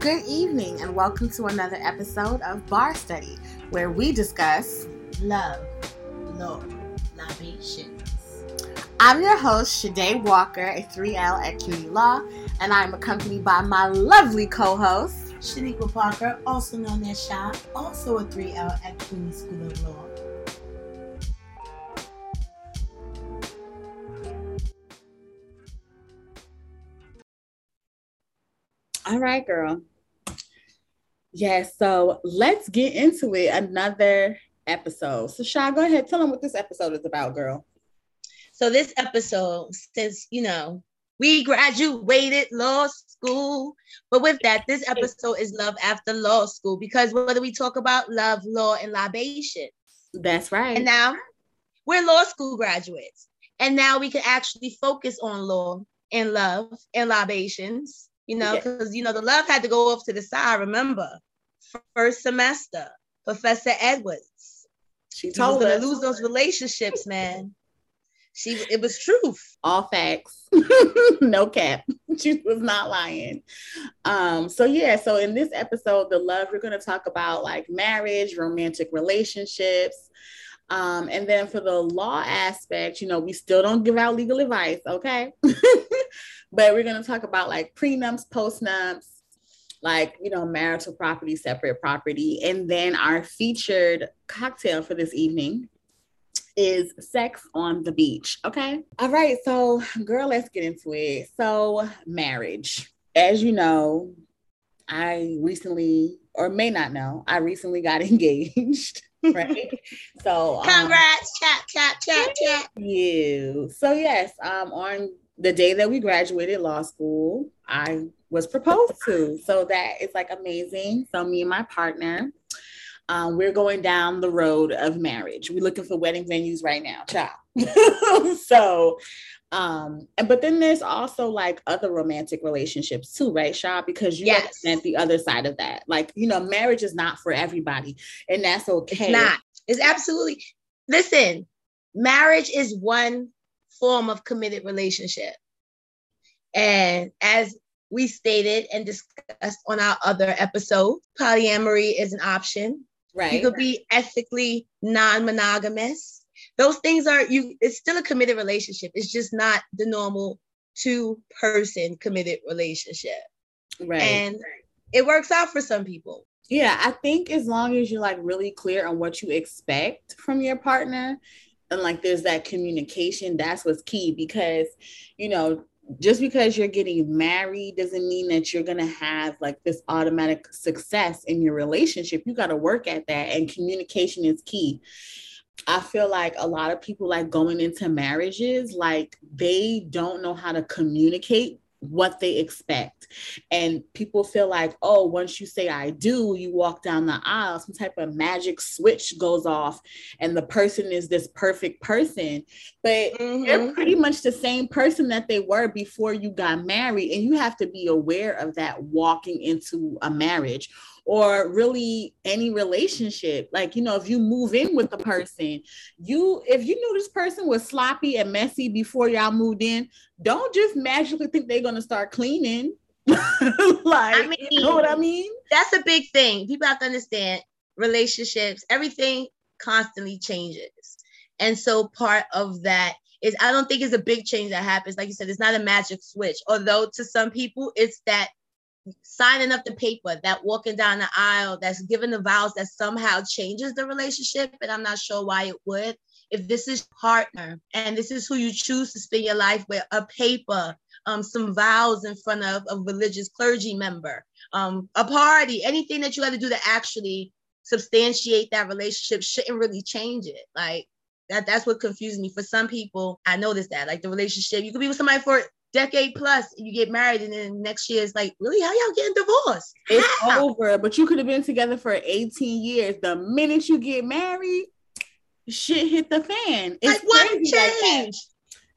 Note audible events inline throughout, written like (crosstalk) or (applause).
Good evening, and welcome to another episode of Bar Study, where we discuss love, law, libations. I'm your host, Shade Walker, a 3L at CUNY Law, and I'm accompanied by my lovely co host, Shaniqua Parker, also known as Sha, also a 3L at CUNY School of Law. All right, girl. Yes, so let's get into it. Another episode. So, Sha, go ahead. Tell them what this episode is about, girl. So, this episode, since you know, we graduated law school, but with that, this episode is love after law school because whether we talk about love, law, and libation. That's right. And now we're law school graduates. And now we can actually focus on law and love and libations you know, because you know the love had to go off to the side. Remember, first semester, Professor Edwards. She told us to lose those relationships, man. She it was truth. All facts. (laughs) no cap. (laughs) She was not lying. Um, so yeah, so in this episode, the love, we're gonna talk about like marriage, romantic relationships. Um, and then for the law aspect, you know, we still don't give out legal advice, okay? (laughs) but we're going to talk about like prenups, postnups, like, you know, marital property, separate property. And then our featured cocktail for this evening is sex on the beach. Okay. All right. So, girl, let's get into it. So, marriage. As you know, I recently, or may not know, I recently got (laughs) engaged. right. So congrats, um, chat, chat, chat, chat. You. So yes, um, on the day that we graduated law school, I was proposed to. So that is like amazing. So me and my partner, um, we're going down the road of marriage. We're looking for wedding venues right now, child. (laughs) so um and but then there's also like other romantic relationships too right Sha because you yes. represent the other side of that like you know marriage is not for everybody and that's okay it's not it's absolutely listen marriage is one form of committed relationship. And as we stated and discussed on our other episode, polyamory is an option. Right. You could be ethically non-monogamous. Those things are you it's still a committed relationship. It's just not the normal two-person committed relationship. Right. And it works out for some people. Yeah, I think as long as you're like really clear on what you expect from your partner and like there's that communication that's what's key because you know just because you're getting married doesn't mean that you're going to have like this automatic success in your relationship. You got to work at that and communication is key. I feel like a lot of people like going into marriages, like they don't know how to communicate what they expect. And people feel like, oh, once you say I do, you walk down the aisle, some type of magic switch goes off, and the person is this perfect person. But mm-hmm. they're pretty much the same person that they were before you got married. And you have to be aware of that walking into a marriage or really any relationship. Like, you know, if you move in with the person, you if you knew this person was sloppy and messy before y'all moved in, don't just magically think they're gonna start cleaning. (laughs) like, I mean, you know what I mean? That's a big thing. People have to understand relationships, everything constantly changes. And so part of that is I don't think it's a big change that happens. Like you said, it's not a magic switch. Although to some people, it's that signing up the paper, that walking down the aisle, that's giving the vows that somehow changes the relationship. And I'm not sure why it would. If this is partner and this is who you choose to spend your life with, a paper, um, some vows in front of a religious clergy member, um, a party, anything that you got to do to actually substantiate that relationship shouldn't really change it. Like that, that's what confused me. For some people, I noticed that. Like the relationship, you could be with somebody for decade plus you get married and then next year it's like really? How y'all getting divorced? It's how? over but you could have been together for 18 years. The minute you get married shit hit the fan. It's like changed like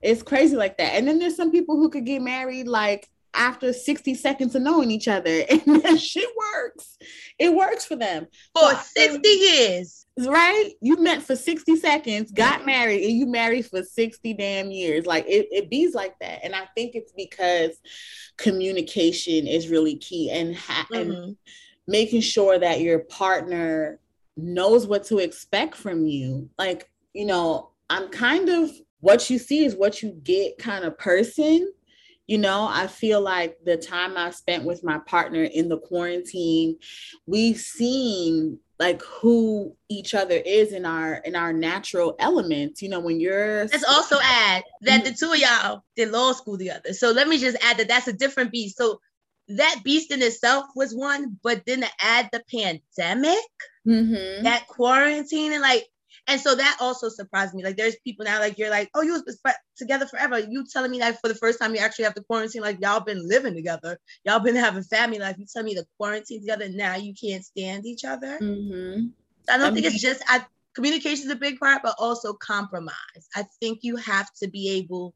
it's crazy like that. And then there's some people who could get married like after 60 seconds of knowing each other. (laughs) And that shit works. It works for them. For so 60 years. Right? You met for 60 seconds, got married, and you married for 60 damn years. Like it, it bees like that. And I think it's because communication is really key and, ha- mm-hmm. and making sure that your partner knows what to expect from you. Like, you know, I'm kind of what you see is what you get kind of person. You know, I feel like the time I spent with my partner in the quarantine, we've seen like who each other is in our in our natural elements. You know, when you're let's also add that the two of y'all did law school together. So let me just add that that's a different beast. So that beast in itself was one, but then to add the pandemic, mm-hmm. that quarantine, and like and so that also surprised me. Like there's people now, like you're like, oh, you was together forever. You telling me that for the first time you actually have to quarantine, like y'all been living together, y'all been having family life. You tell me the quarantine together, now you can't stand each other. Mm-hmm. I don't I think mean, it's just I, communication is a big part, but also compromise. I think you have to be able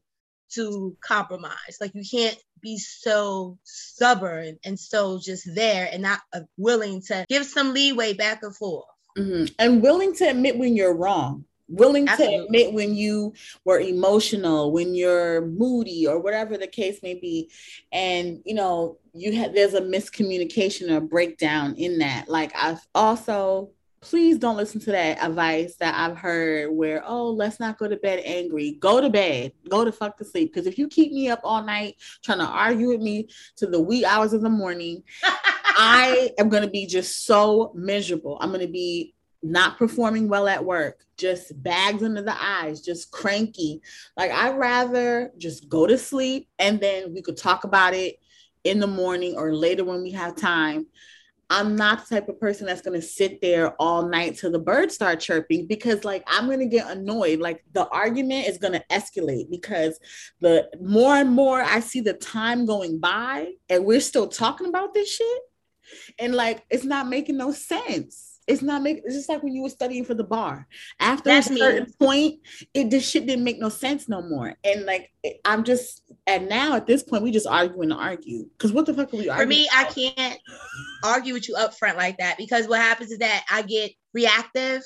to compromise. Like you can't be so stubborn and so just there and not uh, willing to give some leeway back and forth mm-hmm. and willing to admit when you're wrong willing Absolutely. to admit when you were emotional when you're moody or whatever the case may be and you know you had there's a miscommunication or breakdown in that like i've also please don't listen to that advice that I've heard where, oh, let's not go to bed angry. Go to bed, go to fuck to sleep. Because if you keep me up all night trying to argue with me to the wee hours of the morning, (laughs) I am going to be just so miserable. I'm going to be not performing well at work, just bags under the eyes, just cranky. Like I'd rather just go to sleep and then we could talk about it in the morning or later when we have time. I'm not the type of person that's going to sit there all night till the birds start chirping because, like, I'm going to get annoyed. Like, the argument is going to escalate because the more and more I see the time going by and we're still talking about this shit, and like, it's not making no sense. It's not making it's just like when you were studying for the bar. After That's a certain me. point it this shit didn't make no sense no more. And like i'm just and now at this point we just arguing to argue. Because what the fuck are we arguing for me about? i can't argue with you up front like that because what happens is that i get reactive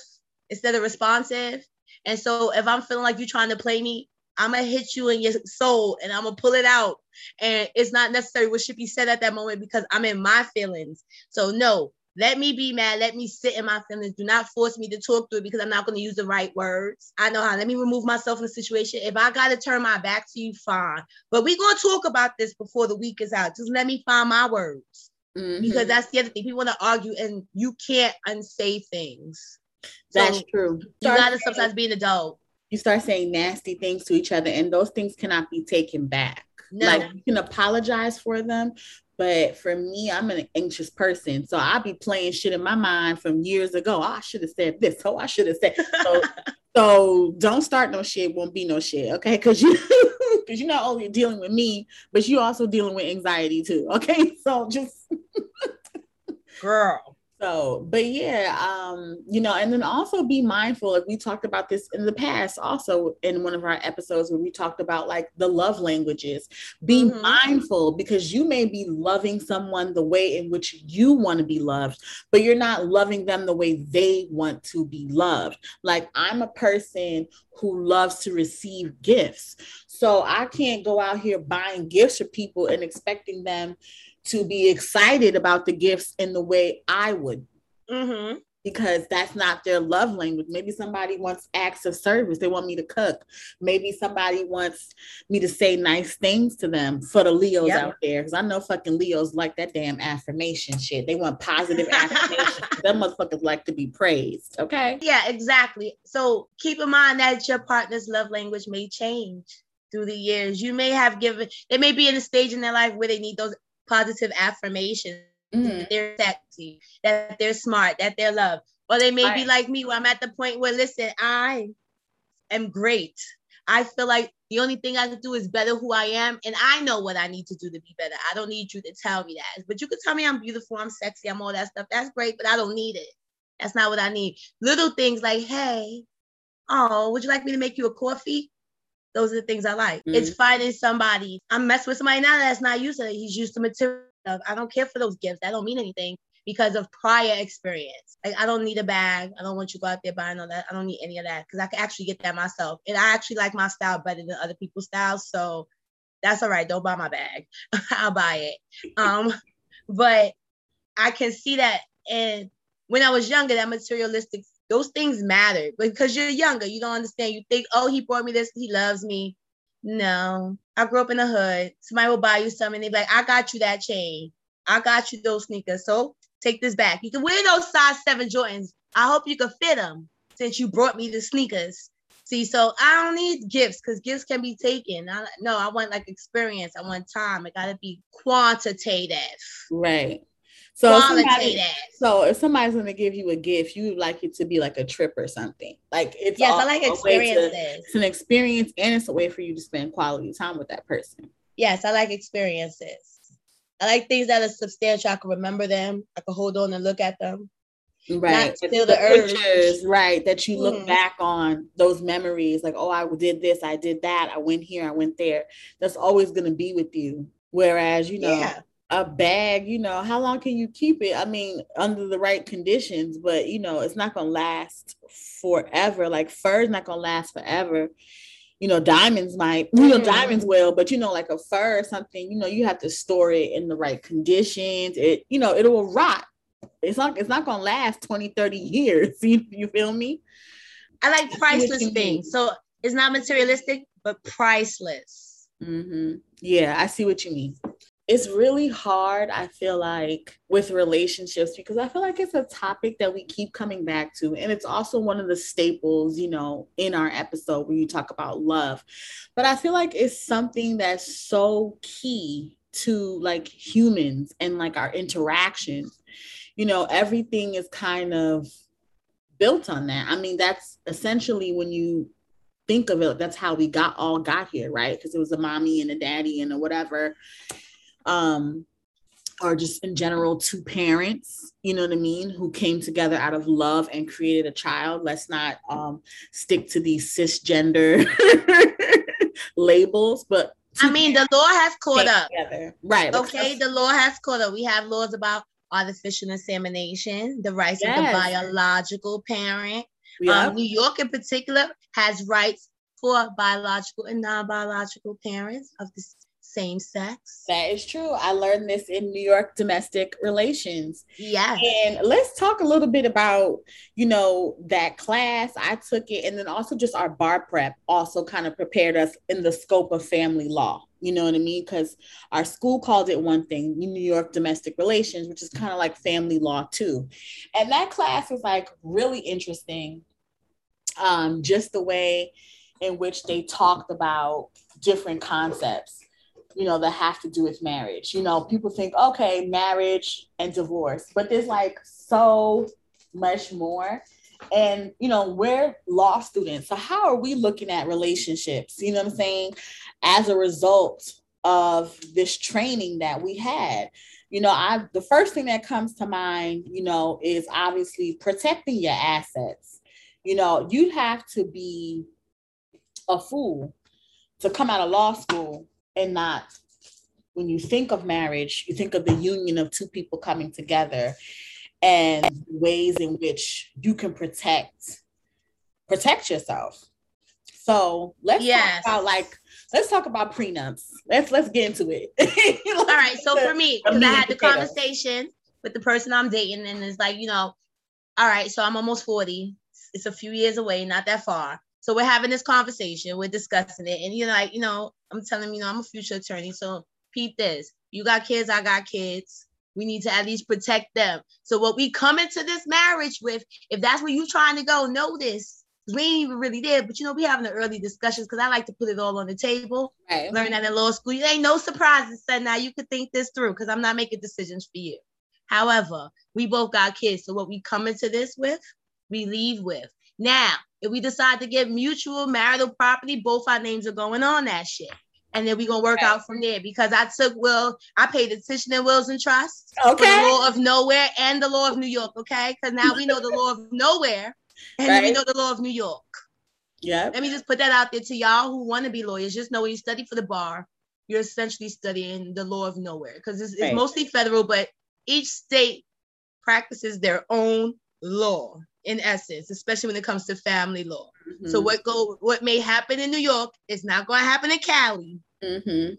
instead of responsive. And so if i'm feeling like you're trying to play me i'm gonna hit you in your soul and i'm gonna pull it out and it's not necessary what should be said at that moment because i'm in my feelings so no let me be mad. Let me sit in my feelings. Do not force me to talk through it because I'm not going to use the right words. I know how. Let me remove myself from the situation. If I got to turn my back to you, fine. But we're going to talk about this before the week is out. Just let me find my words. Mm-hmm. Because that's the other thing. People want to argue and you can't unsay things. That's so true. You got to sometimes be an adult. You start saying nasty things to each other, and those things cannot be taken back. No. Like you can apologize for them, but for me, I'm an anxious person. So I'll be playing shit in my mind from years ago. Oh, I should have said this. Oh, I should have said. So, (laughs) so don't start no shit, won't be no shit. Okay. Cause you (laughs) because you're not only dealing with me, but you're also dealing with anxiety too. Okay. (laughs) So just girl. So, but yeah, um, you know, and then also be mindful. Like we talked about this in the past, also in one of our episodes where we talked about like the love languages. Be mm-hmm. mindful because you may be loving someone the way in which you want to be loved, but you're not loving them the way they want to be loved. Like I'm a person who loves to receive gifts. So I can't go out here buying gifts for people and expecting them to be excited about the gifts in the way I would. Mm-hmm. Because that's not their love language. Maybe somebody wants acts of service. They want me to cook. Maybe somebody wants me to say nice things to them for the Leos yep. out there. Because I know fucking Leos like that damn affirmation shit. They want positive (laughs) affirmation. Them motherfuckers like to be praised. Okay. Yeah, exactly. So keep in mind that your partner's love language may change through the years. You may have given, they may be in a stage in their life where they need those positive affirmations mm-hmm. that they're sexy, that they're smart, that they're loved. Or they may right. be like me, where I'm at the point where, listen, I am great. I feel like the only thing I can do is better who I am. And I know what I need to do to be better. I don't need you to tell me that. But you can tell me I'm beautiful, I'm sexy, I'm all that stuff. That's great, but I don't need it. That's not what I need. Little things like, hey, oh, would you like me to make you a coffee? Those are the things I like. Mm-hmm. It's finding somebody. I'm messing with somebody now that's not used to it. He's used to material. I don't care for those gifts. That don't mean anything because of prior experience. Like I don't need a bag. I don't want you to go out there buying all that. I don't need any of that because I can actually get that myself. And I actually like my style better than other people's styles. So that's all right. Don't buy my bag. (laughs) I'll buy it. Um, (laughs) but I can see that. And when I was younger, that materialistic, those things mattered because you're younger. You don't understand. You think, oh, he bought me this. He loves me. No, I grew up in the hood. Somebody will buy you something. They be like, I got you that chain. I got you those sneakers. So take this back. You can wear those size seven Jordans. I hope you can fit them since you brought me the sneakers. See, so I don't need gifts because gifts can be taken. I, no, I want like experience. I want time. It got to be quantitative. Right. So if, somebody, so if somebody's gonna give you a gift, you would like it to be like a trip or something. Like it's yes, I like experiences. To, it's an experience and it's a way for you to spend quality time with that person. Yes, I like experiences. I like things that are substantial. I can remember them. I can hold on and look at them. Right. Feel the, the pictures, right. That you look mm-hmm. back on those memories, like, oh, I did this, I did that, I went here, I went there. That's always gonna be with you. Whereas, you know, yeah. A bag, you know, how long can you keep it? I mean, under the right conditions, but you know, it's not gonna last forever. Like fur is not gonna last forever you know, diamonds might, you know, mm. diamonds will, but you know, like a fur or something, you know, you have to store it in the right conditions. It, you know, it will rot. It's not, it's not gonna last 20, 30 years. You, (laughs) you feel me? I like priceless things. So it's not materialistic, but priceless. Mm-hmm. Yeah, I see what you mean it's really hard, I feel like, with relationships because I feel like it's a topic that we keep coming back to. And it's also one of the staples, you know, in our episode where you talk about love. But I feel like it's something that's so key to like humans and like our interactions. You know, everything is kind of built on that. I mean, that's essentially when you think of it, that's how we got all got here, right? Because it was a mommy and a daddy and a whatever um, or just in general two parents you know what i mean who came together out of love and created a child. Let's not um, stick to these cisgender (laughs) labels but i mean the law has caught up. together. right okay the law has caught up. We have laws about artificial insemination the rights yes. of the biological parent. Um, new york in particular has rights for biological and non-biological parents of the same sex. That is true. I learned this in New York domestic relations. Yeah. And let's talk a little bit about, you know, that class. I took it and then also just our bar prep also kind of prepared us in the scope of family law. You know what I mean? Because our school called it one thing, New York domestic relations, which is kind of like family law too. And that class was like really interesting. Um, just the way in which they talked about different concepts you know, that have to do with marriage. You know, people think, okay, marriage and divorce, but there's like so much more. And, you know, we're law students. So, how are we looking at relationships? You know what I'm saying? As a result of this training that we had. You know, I the first thing that comes to mind, you know, is obviously protecting your assets. You know, you have to be a fool to come out of law school and not when you think of marriage, you think of the union of two people coming together and ways in which you can protect protect yourself. So let's yes. talk about like let's talk about prenups. Let's let's get into it. (laughs) All right. So for me, because I had the conversation with the person I'm dating, and it's like, you know, all right, so I'm almost 40. It's a few years away, not that far. So we're having this conversation, we're discussing it, and you're like, you know, I'm telling you, you know, I'm a future attorney, so peep this. You got kids, I got kids. We need to at least protect them. So what we come into this marriage with, if that's where you're trying to go, know this. We ain't even really there, but you know, we having the early discussions because I like to put it all on the table. Right. Learn that in law school. You ain't no surprises. So now you could think this through because I'm not making decisions for you. However, we both got kids. So what we come into this with, we leave with. Now, if we decide to get mutual marital property, both our names are going on that shit. And then we're gonna work out from there because I took will, I paid attention in wills and trusts. Okay. the law of nowhere and the law of New York. Okay. Because now we know the law of (laughs) nowhere and right. we know the law of New York. Yeah. Let me just put that out there to y'all who want to be lawyers. Just know when you study for the bar, you're essentially studying the law of nowhere because it's, it's mostly federal, but each state practices their own law in essence, especially when it comes to family law. So Mhm. what go what may happen in New York is not going to happen in Cali. Mm-hmm.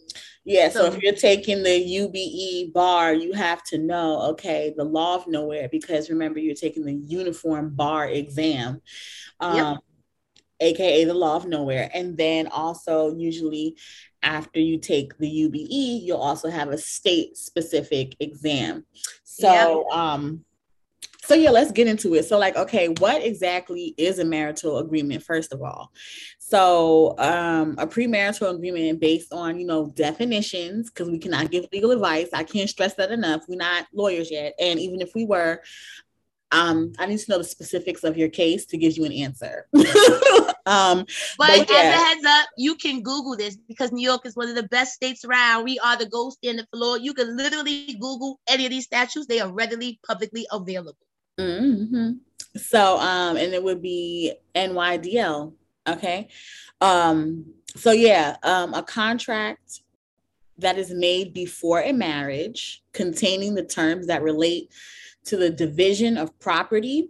Yeah, so, So- if you're taking the UBE bar, you have to know, okay, the law of nowhere, because remember, you're taking the uniform bar exam, um, aka the law of nowhere. And then also, usually, after you take the UBE, you'll also have a state specific exam. So, um, so yeah, let's get into it. So, like, okay, what exactly is a marital agreement, first of all? So, um, a premarital agreement based on, you know, definitions, because we cannot give legal advice. I can't stress that enough. We're not lawyers yet. And even if we were, um, I need to know the specifics of your case to give you an answer. (laughs) um, But, But as a heads up, you can Google this because New York is one of the best states around. We are the gold standard for law. You can literally Google any of these statutes; they are readily publicly available. Hmm So, um, and it would be NYDL. Okay. Um, so yeah, um, a contract that is made before a marriage containing the terms that relate to the division of property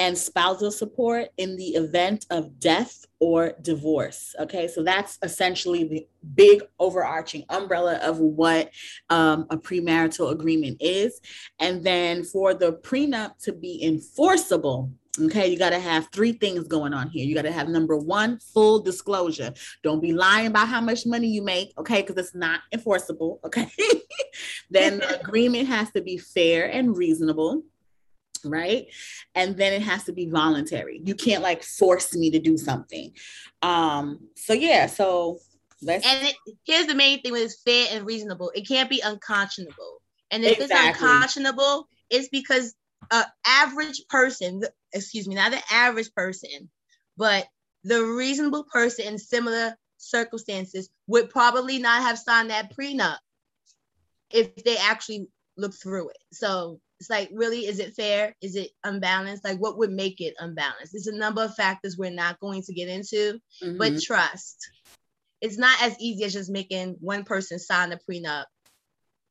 and spousal support in the event of death or divorce. Okay, so that's essentially the big overarching umbrella of what um, a premarital agreement is. And then for the prenup to be enforceable, okay, you got to have three things going on here. You got to have number one, full disclosure. Don't be lying about how much money you make, okay, because it's not enforceable, okay? (laughs) then the (laughs) agreement has to be fair and reasonable right and then it has to be voluntary you can't like force me to do something um so yeah so let's And it, here's the main thing: it's fair and reasonable. It can't be unconscionable. And if Exactly. it's unconscionable, it's because a average person, excuse me, not the average person, but the reasonable person in similar circumstances would probably not have signed that prenup if they actually look through it. So it's like, really, is it fair? Is it unbalanced? Like, what would make it unbalanced? There's a number of factors we're not going to get into but Mhm. trust. It's not as easy as just making one person sign a prenup.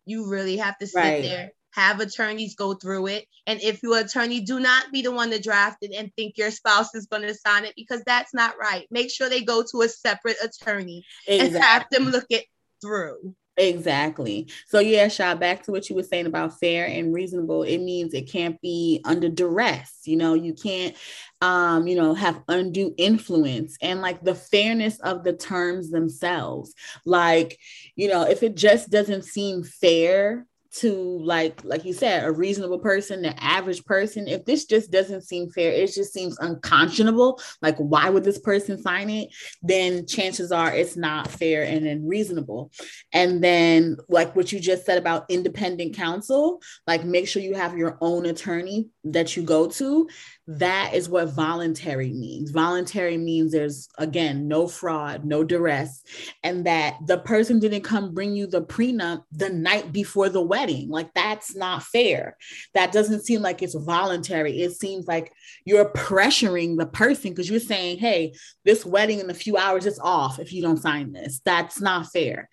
You really have to sit Right. there, have attorneys go through it. And if your attorney, do not be the one to draft it and think your spouse is going to sign it because that's not right. Make sure they go to a separate attorney and have them look it through. Exactly. So yeah, Sha, back to what you were saying about fair and reasonable. It means it can't be under duress. You know, you can't um, you know, have undue influence and like the fairness of the terms themselves. Like, you know, if it just doesn't seem fair to like like you said a reasonable person the average person. If this just doesn't seem fair it just seems unconscionable like why would this person sign it? Then chances are it's not fair and unreasonable and then, like what you just said about independent counsel, like make sure you have your own attorney that you go to. That is what voluntary means. Voluntary means there's, again, no fraud, no duress, and that the person didn't come bring you the prenup the night before the wedding. Like, that's not fair. That doesn't seem like it's voluntary. It seems like you're pressuring the person because you're saying, hey, this wedding in a few hours is off if you don't sign this. That's not fair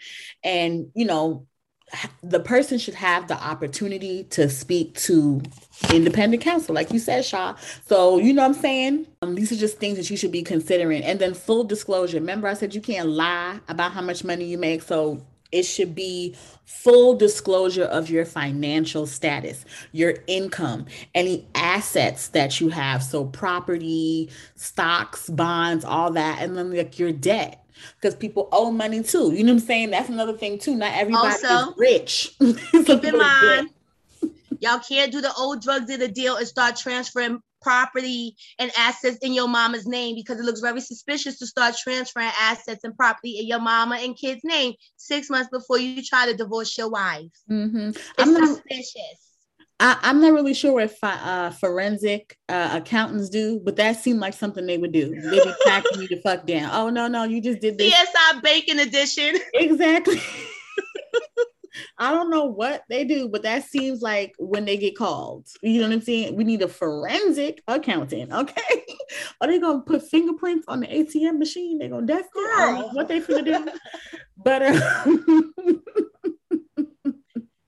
and you know the person should have the opportunity to speak to independent counsel like you said Sha. So you know what i'm saying? Um, these are just things that you should be considering. And then full disclosure remember i said you can't lie about how much money you make so it should be full disclosure of your financial status, your income, any assets that you have. So, property, stocks, bonds, all that, and then like your debt because people owe money too. You know what I'm saying? That's another thing too. Not everybody Also, is rich. (laughs) Keep in mind, y'all can't do the old drug dealer deal and start transferring property and assets in your mama's name because it looks very suspicious to start transferring assets and property in your mama and kids' name six months before you try to divorce your wife. hmm It's I'm not. suspicious. I, I'm not really sure what fi- uh, forensic uh, accountants do, but that seemed like something they would do. They'd be packing you the fuck down. Oh no, no, you just did this CSI Bacon Edition. exactly. (laughs) I don't know what they do, but that seems like when they get called. You know what I'm saying? We need a forensic accountant. Okay. (laughs) Are they gonna put fingerprints on the ATM machine? They're gonna desk it. What they finna do? but uh, (laughs)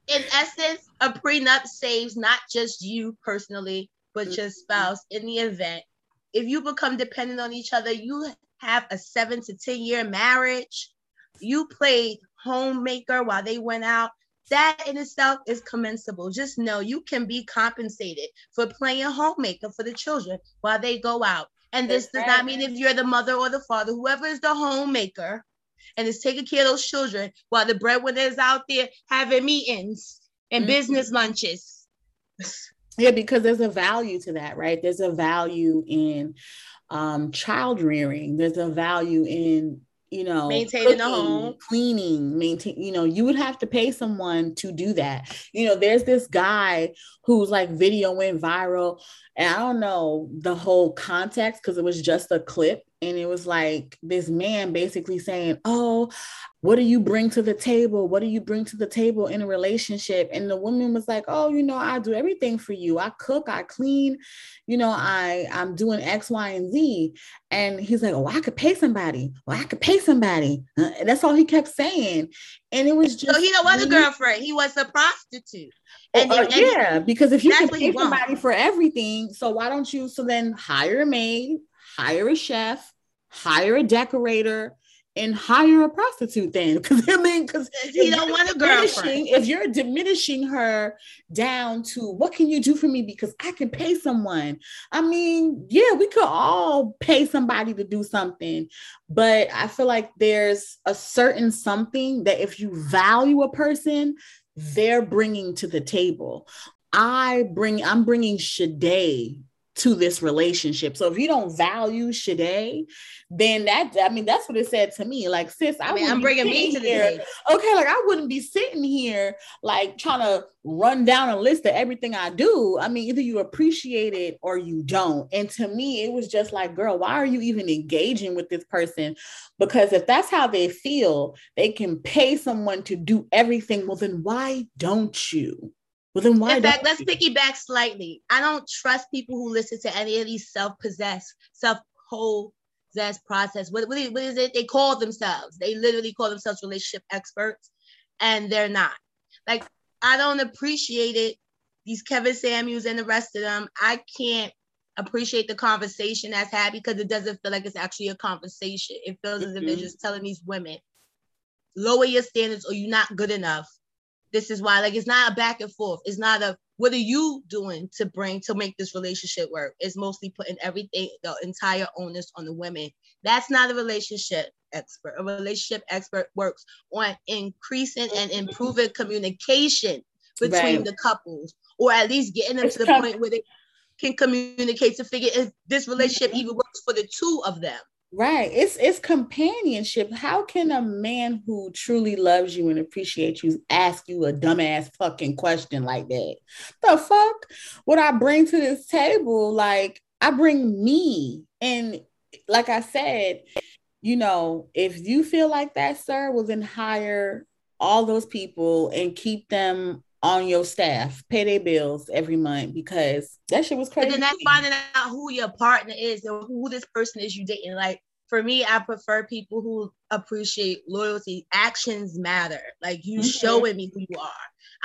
in essence, a prenup saves not just you personally, but your mm-hmm. spouse in the event. If you become dependent on each other, you have a seven to 10 year marriage. You played homemaker while they went out. That in itself is compensable. Just know you can be compensated for playing homemaker for the children while they go out. And this does not mean if you're the mother or the father, whoever is the homemaker and is taking care of those children while the breadwinner is out there having meetings and mm-hmm. business lunches. Yeah, because there's a value to that, right? There's a value in um, child rearing. There's a value in you know maintaining cooking, a home cleaning maintain you know you would have to pay someone to do that you know there's this guy who's like video went viral and i don't know the whole context because it was just a clip and it was like this man basically saying oh what do you bring to the table? What do you bring to the table in a relationship? And the woman was like oh you know i do everything for you. I cook i clean you know i i'm doing x y and z. And he's like oh i could pay somebody. Well i could pay somebody. Uh, that's all he kept saying. And it was just so he don't want a girlfriend. He was a prostitute. Oh, and, uh, and yeah because if you can pay somebody for everything so why don't you so then hire a maid hire a chef, hire a decorator, and hire a prostitute then. (laughs) Because I mean because you don't want a girlfriend. if you're diminishing her down to what can you do for me? Because I can pay someone. I mean yeah we could all pay somebody to do something but I feel like there's a certain something that if you value a person they're bringing to the table. I bring I'm bringing Shade to this relationship. So if you don't value Shade, then that I mean that's what it said to me. Like, sis, I, I mean, I'm bringing me to here. Okay, like I wouldn't be sitting here like trying to run down a list of everything I do. I mean, either you appreciate it or you don't. And to me, it was just like, girl, why are you even engaging with this person? Because if that's how they feel, they can pay someone to do everything. Well, then why don't you? Well, then why? In fact, let's piggyback slightly. I don't trust people who listen to any of these self-possessed, self-possessed process. What, what, is, what is it? They call themselves. They literally call themselves relationship experts, and they're not. Like I don't appreciate it. These Kevin Samuels and the rest of them. I can't appreciate the conversation that's had because it doesn't feel like it's actually a conversation. It feels mm-hmm. as if they're just telling these women, lower your standards or you're not good enough this is why like it's not a back and forth. It's not a what are you doing to bring to make this relationship work? It's mostly putting everything the entire onus on the women. That's not a relationship expert. A relationship expert works on increasing and improving communication between right. the couples or at least getting them to the point where they can communicate to figure if this relationship even works for the two of them Right. It's it's companionship. How can a man who truly loves you and appreciates you ask you a dumbass fucking question like that? The fuck? What I bring to this table, like I bring me. And like I said, you know, if you feel like that, sir, well then hire all those people and keep them on your staff, pay their bills every month because that shit was crazy. And then that's finding out who your partner is or who this person is you dating. Like for me, I prefer people who appreciate loyalty. Actions matter. Like you mm-hmm. showing me who you are.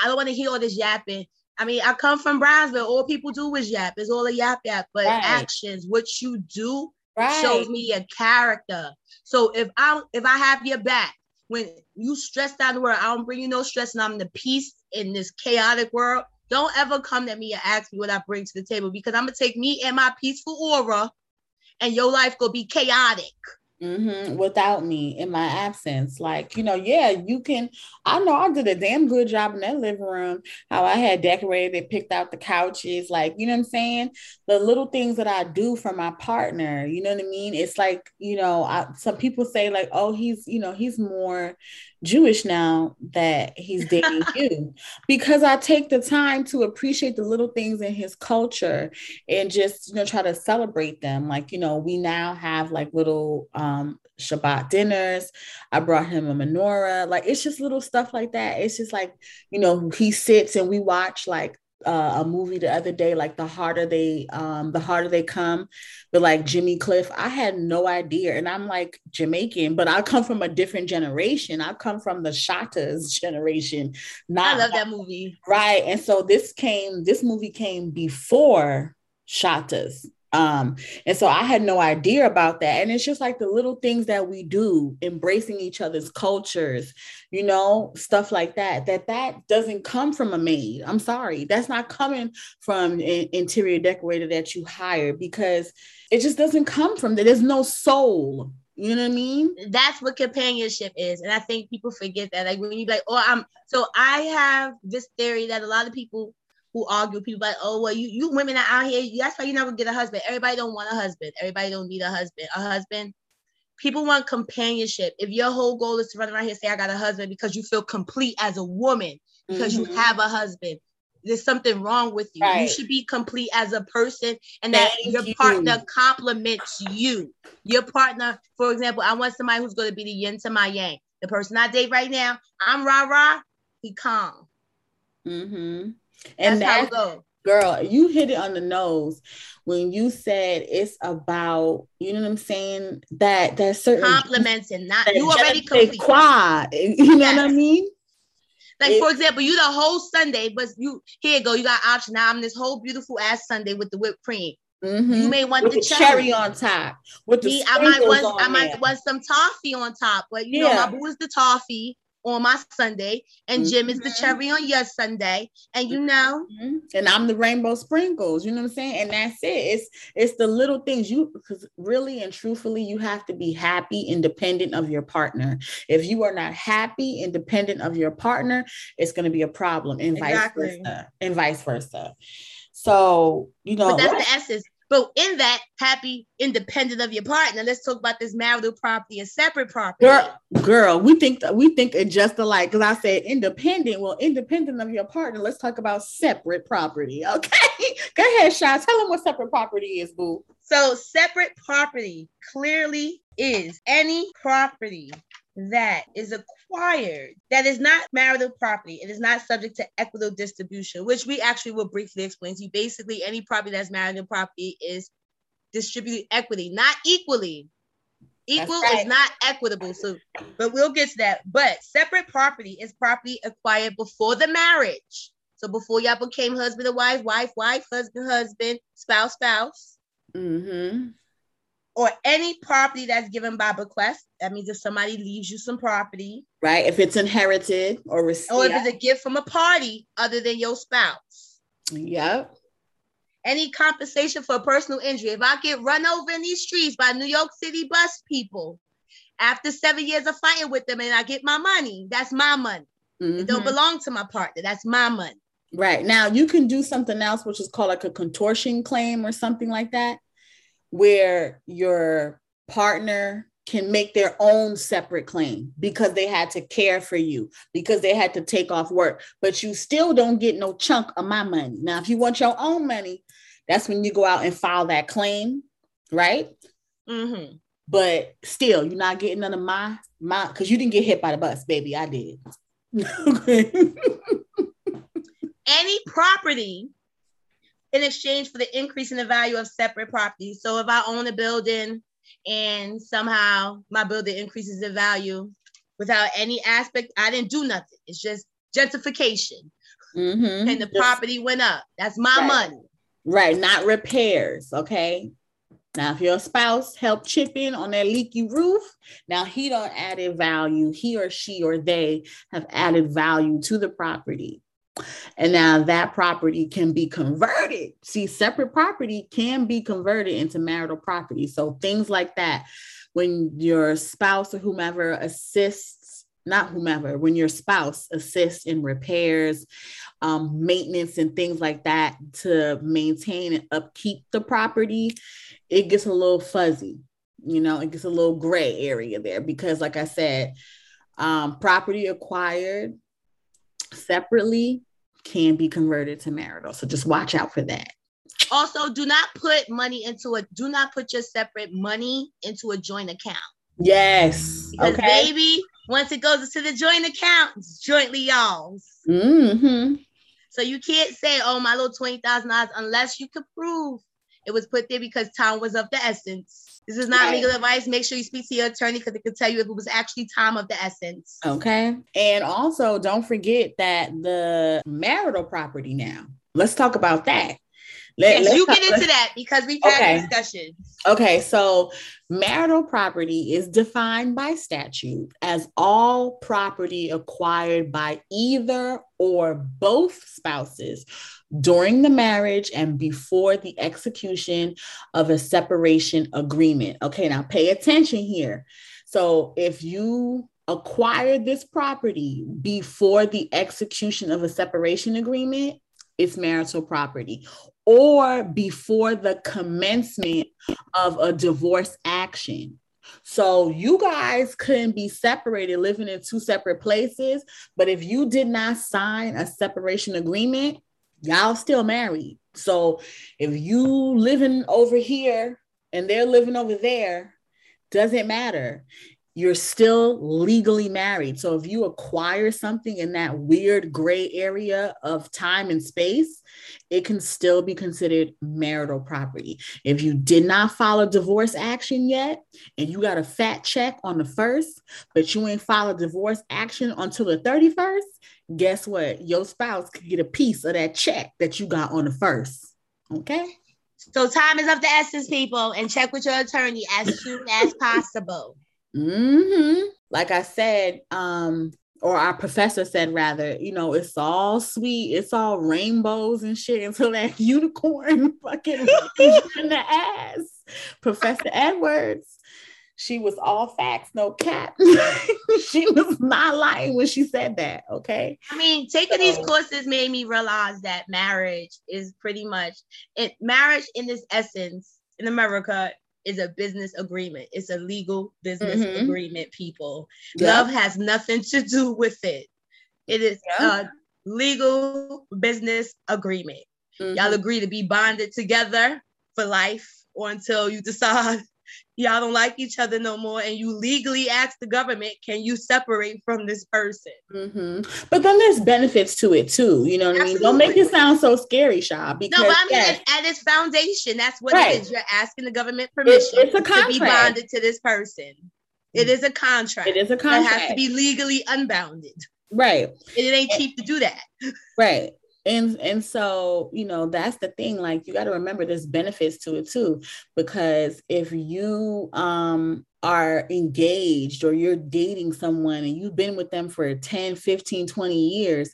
I don't want to hear all this yapping. I mean, I come from Brownsville. All people do is yap. It's all a yap yap. But right. actions, what you do, right. shows me your character. So if I if I have your back, when you stressed out the world, I don't bring you no stress, and I'm the peace in this chaotic world. Don't ever come at me and ask me what I bring to the table because I'm gonna take me and my peaceful aura, and your life gonna be chaotic mm-hmm. without me in my absence. Like, you know, yeah, you can. I know I did a damn good job in that living room, how I had decorated, picked out the couches, like, you know what I'm saying? The little things that I do for my partner, you know what I mean? It's like, you know, I, some people say, like, oh, he's, you know, he's more Jewish now that he's dating (laughs) you because I take the time to appreciate the little things in his culture and just, you know, try to celebrate them. Like, you know, we now have like little, um, Shabbat dinners. I brought him a menorah. Like it's just little stuff like that. It's just like, you know, he sits and we watch like uh, a movie the other day, like the harder they um the harder they come, but like Jimmy Cliff. I had no idea, and I'm like Jamaican, but I come from a different generation. I come from the Shottas generation. Not I love that movie. Right, and so this came. This movie came before Shottas. Um, and so I had no idea about that. And it's just like the little things that we do, embracing each other's cultures, you know, stuff like that, that that doesn't come from a maid. I'm sorry. That's not coming from an interior decorator that you hire because it just doesn't come from there. There's no soul. You know what I mean? That's what companionship is. And I think people forget that. Like when you like, oh, I'm so I have this theory that a lot of people who argue people like, oh well, you you women are out here. That's why you never get a husband. Everybody don't want a husband. Everybody don't need a husband. A husband. People want companionship. If your whole goal is to run around here and say I got a husband because you feel complete as a woman because mm-hmm. you have a husband, there's something wrong with you. Right. You should be complete as a person, and that Thank your you. partner complements you. Your partner, for example, I want somebody who's going to be the yin to my yang. The person I date right now, I'm rah rah. He calm. Mm-hmm. And that's, that's how girl, you hit it on the nose when you said it's about, you know what I'm saying? That there's certain compliments and not you already complete. Quad, (laughs) you know yes. what I mean? Like it, for example, you the whole sundae, but you here you go, you got option. Now I'm this whole beautiful ass sundae with the whipped cream. Mm-hmm. You may want with the, the cherry. on top. With the Me, I might want I might want some toffee on top, but you yeah. know my boo is the toffee on my sundae, and Jim is the mm-hmm. cherry on your sundae, and you know, mm-hmm. and I'm the rainbow sprinkles. You know what I'm saying? And that's it. It's it's the little things you because really and truthfully, you have to be happy, independent of your partner. If you are not happy, independent of your partner, it's going to be a problem, and exactly. vice versa, and vice versa. So you know, but that's the essence. But in that, happy, independent of your partner. Let's talk about this marital property and separate property. Girl, girl we think we think it just alike. Because I said independent. Well, independent of your partner. Let's talk about separate property. (laughs) Okay, go ahead, Sha. Tell them what separate property is, boo. So, separate property clearly is any property that is acquired that is not marital property. It is not subject to equitable distribution, which we actually will briefly explain to you. Basically, any property that's marital property is distributed equity, not equally. Equal right. is not equitable. So, but we'll get to that. But separate property is property acquired before the marriage. So before y'all became husband and wife, wife, wife, husband, husband, spouse, spouse. Mm-hmm or any property that's given by bequest. That means if somebody leaves you some property, right? If it's inherited or received, or if it's a gift from a party other than your spouse. Yep. Any compensation for personal injury. If I get run over in these streets by New York City bus people after seven years of fighting with them and I get my money, that's my money. Mm-hmm. It don't mm-hmm. belong to my partner. That's my money. Right. Now you can do something else, which is called like a contortion claim or something like that where your partner can make their own separate claim because they had to care for you, because they had to take off work, but you still don't get no chunk of my money. Now, if you want your own money, that's when you go out and file that claim, right? Mm-hmm. But still, you're not getting none of my my because you didn't get hit by the bus, baby. I did. (laughs) Any property in exchange for the increase in the value of separate properties. So if I own a building and somehow my building increases in value without any aspect, I didn't do nothing. It's just gentrification. Mm-hmm. And the just, property went up. That's my right. money. Right, not repairs. Okay. Now, if your spouse helped chip in on that leaky roof, now he don't added value. He or she or they have added value to the property. And now that property can be converted. See, separate property can be converted into marital property. So things like that, when your spouse or whomever assists, not whomever, when your spouse assists in repairs, um, maintenance, and things like that to maintain and upkeep the property, it gets a little fuzzy. You know, it gets a little gray area there because, like I said, um, property acquired separately can be converted to marital. So just watch out for that. Also, do not put money into a do not put your separate money into a joint account. Yes. Because okay. baby, once it goes into the joint account, it's jointly y'all's. Mm-hmm. So you can't say, oh, my little twenty thousand dollars unless you can prove it was put there because time was of the essence. This is not Right. legal advice. Make sure you speak to your attorney because it could tell you if it was actually time of the essence. Okay. And also, don't forget that the marital property now. Let's talk about that. Let- yes, you talk- get into that because we've had Okay. discussions. Okay, so marital property is defined by statute as all property acquired by either or both spouses during the marriage and before the execution of a separation agreement. Okay, now pay attention here. So if you acquired this property before the execution of a separation agreement, it's marital property or before the commencement of a divorce action. So you guys couldn't be separated, living in two separate places. But if you did not sign a separation agreement, y'all still married. So if you living over here and they're living over there, doesn't matter. You're still legally married. So if you acquire something in that weird gray area of time and space, it can still be considered marital property. If you did not file a divorce action yet and you got a fat check on the first, but you ain't filed a divorce action until the 31st, guess what? Your spouse could get a piece of that check that you got on the first. Okay. So time is of the essence, people, and check with your attorney as soon as possible. hmm Like I said, um, or our professor said rather, you know, it's all sweet, it's all rainbows and shit until that (laughs) unicorn fucking (laughs) in the ass. Professor Edwards, she was all facts, no cap. (laughs) she was not lying when she said that. Okay. I mean, taking these courses made me realize that marriage is pretty much it. Marriage, in its essence, in America, is a business agreement. It's a legal business Mhm. agreement. People, Yeah. love has nothing to do with it. It is Yeah. a legal business agreement. Mhm. Y'all agree to be bonded together for life or until you decide y'all don't like each other no more and you legally ask the government, can you separate from this person? hmm But then there's benefits to it too. You know what I mean? Don't make it sound so scary, Sha. Because No, but I mean, yes, at, at its foundation, that's what Right. it is. You're asking the government permission it's a to be contract. bonded to this person. It is a contract. it is a that contract. has to be legally unbounded. right. And it ain't cheap to do that. Right. And and so, you know, that's the thing. Like you got to remember there's benefits to it too. Because if you um are engaged or you're dating someone and you've been with them for 10, 15, 20 years,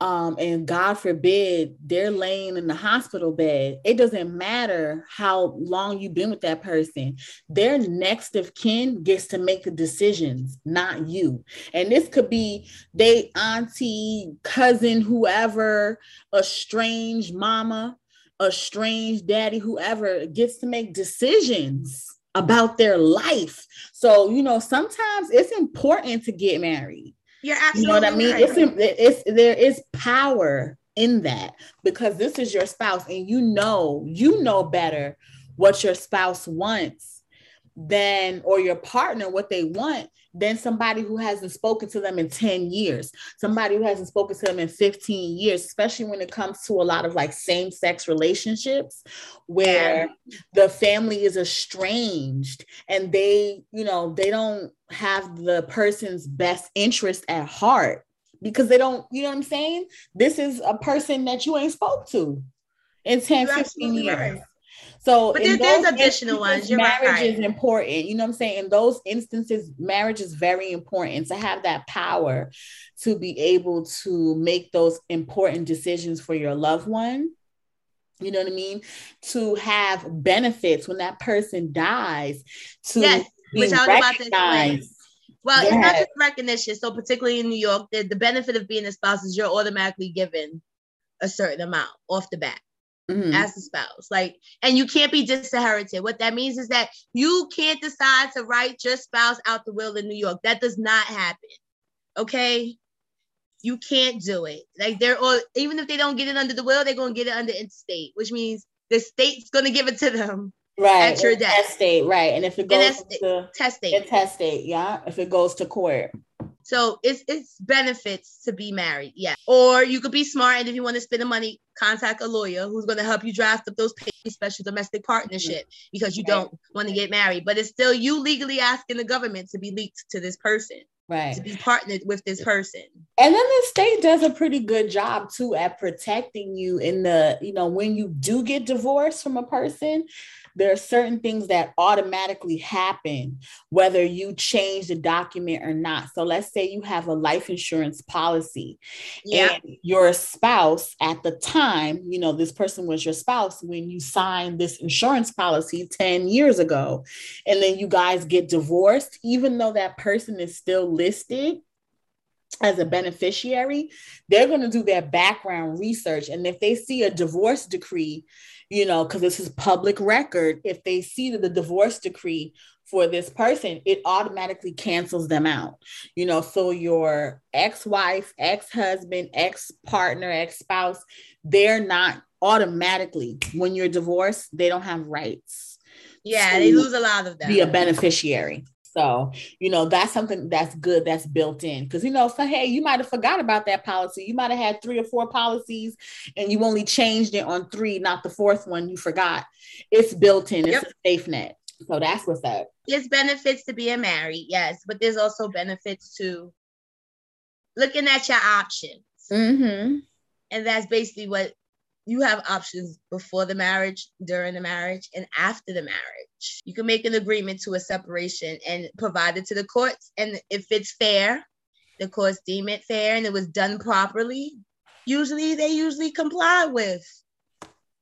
um, and God forbid they're laying in the hospital bed, it doesn't matter how long you've been with that person. Their next of kin gets to make the decisions, not you. And this could be they auntie, cousin, whoever, a strange mama, a strange daddy, whoever gets to make decisions about their life. So, you know, sometimes it's important to get married. You're You know what I mean? right. It's, it's there is power in that because this is your spouse and you know, you know better what your spouse wants than or your partner what they want than somebody who hasn't spoken to them in 10 years. Somebody who hasn't spoken to them in 15 years especially when it comes to a lot of like same-sex relationships where the family is estranged and they you know they don't have the person's best interest at heart because they don't you know what i'm saying? This is a person that you ain't spoke to in 10 You're 15 years. right. So But there- there's additional ones. You're marriage right. is important you know what i'm saying in those instances marriage is very important to have that power to be able to make those important decisions for your loved one you know what I mean? To have benefits when that person dies, to Yes, be which I was about to. Well, Go it's not just recognition. So, particularly in New York, the, the benefit of being a spouse is you're automatically given a certain amount off the bat Mhm. as a spouse. Like, and you can't be disinherited. What that means is that you can't decide to write your spouse out the will in New York. That does not happen. Okay. You can't do it. Like they're all even if they don't get it under the will, they're gonna get it under intestate, which means the state's gonna give it to them right at your death. testate, right and if it goes to testate. intestate yeah if it goes to court So it's it's benefits to be married, yeah. Or you could be smart, and if you want to spend the money, contact a lawyer who's going to help you draft up those papers, special domestic partnership, mm-hmm. because you Right. don't want to get married. But it's still you legally asking the government to be leaked to this person, right to be partnered with this person. And then the state does a pretty good job too at protecting you in the, you know, when you do get divorced from a person, there are certain things that automatically happen whether you change the document or not. So let's say you have a life insurance policy Yeah, and your spouse at the time, you know, this person was your spouse when you signed this insurance policy 10 years ago, and then you guys get divorced, even though that person is still listed as a beneficiary, they're going to do their background research. And if they see a divorce decree, you know, because this is public record, if they see that the divorce decree for this person, it automatically cancels them out. You know, so your ex wife, ex husband, ex partner, ex spouse, they're not automatically, when you're divorced, they don't have rights yeah, they lose a lot of that. be a beneficiary. So, you know, that's something that's good that's built in. Because, you know, so hey, you might have forgot about that policy. You might have had three or four policies and you only changed it on three, not the fourth one you forgot. It's built in, it's Yep. a safe net. So that's what's up. there's benefits to being married, yes, but there's also benefits to looking at your options. Mm-hmm. And that's basically what you have options before the marriage, during the marriage, and after the marriage. You can make an agreement to a separation and provide it to the courts. And if it's fair, the courts deem it fair and it was done properly. Usually, they usually comply with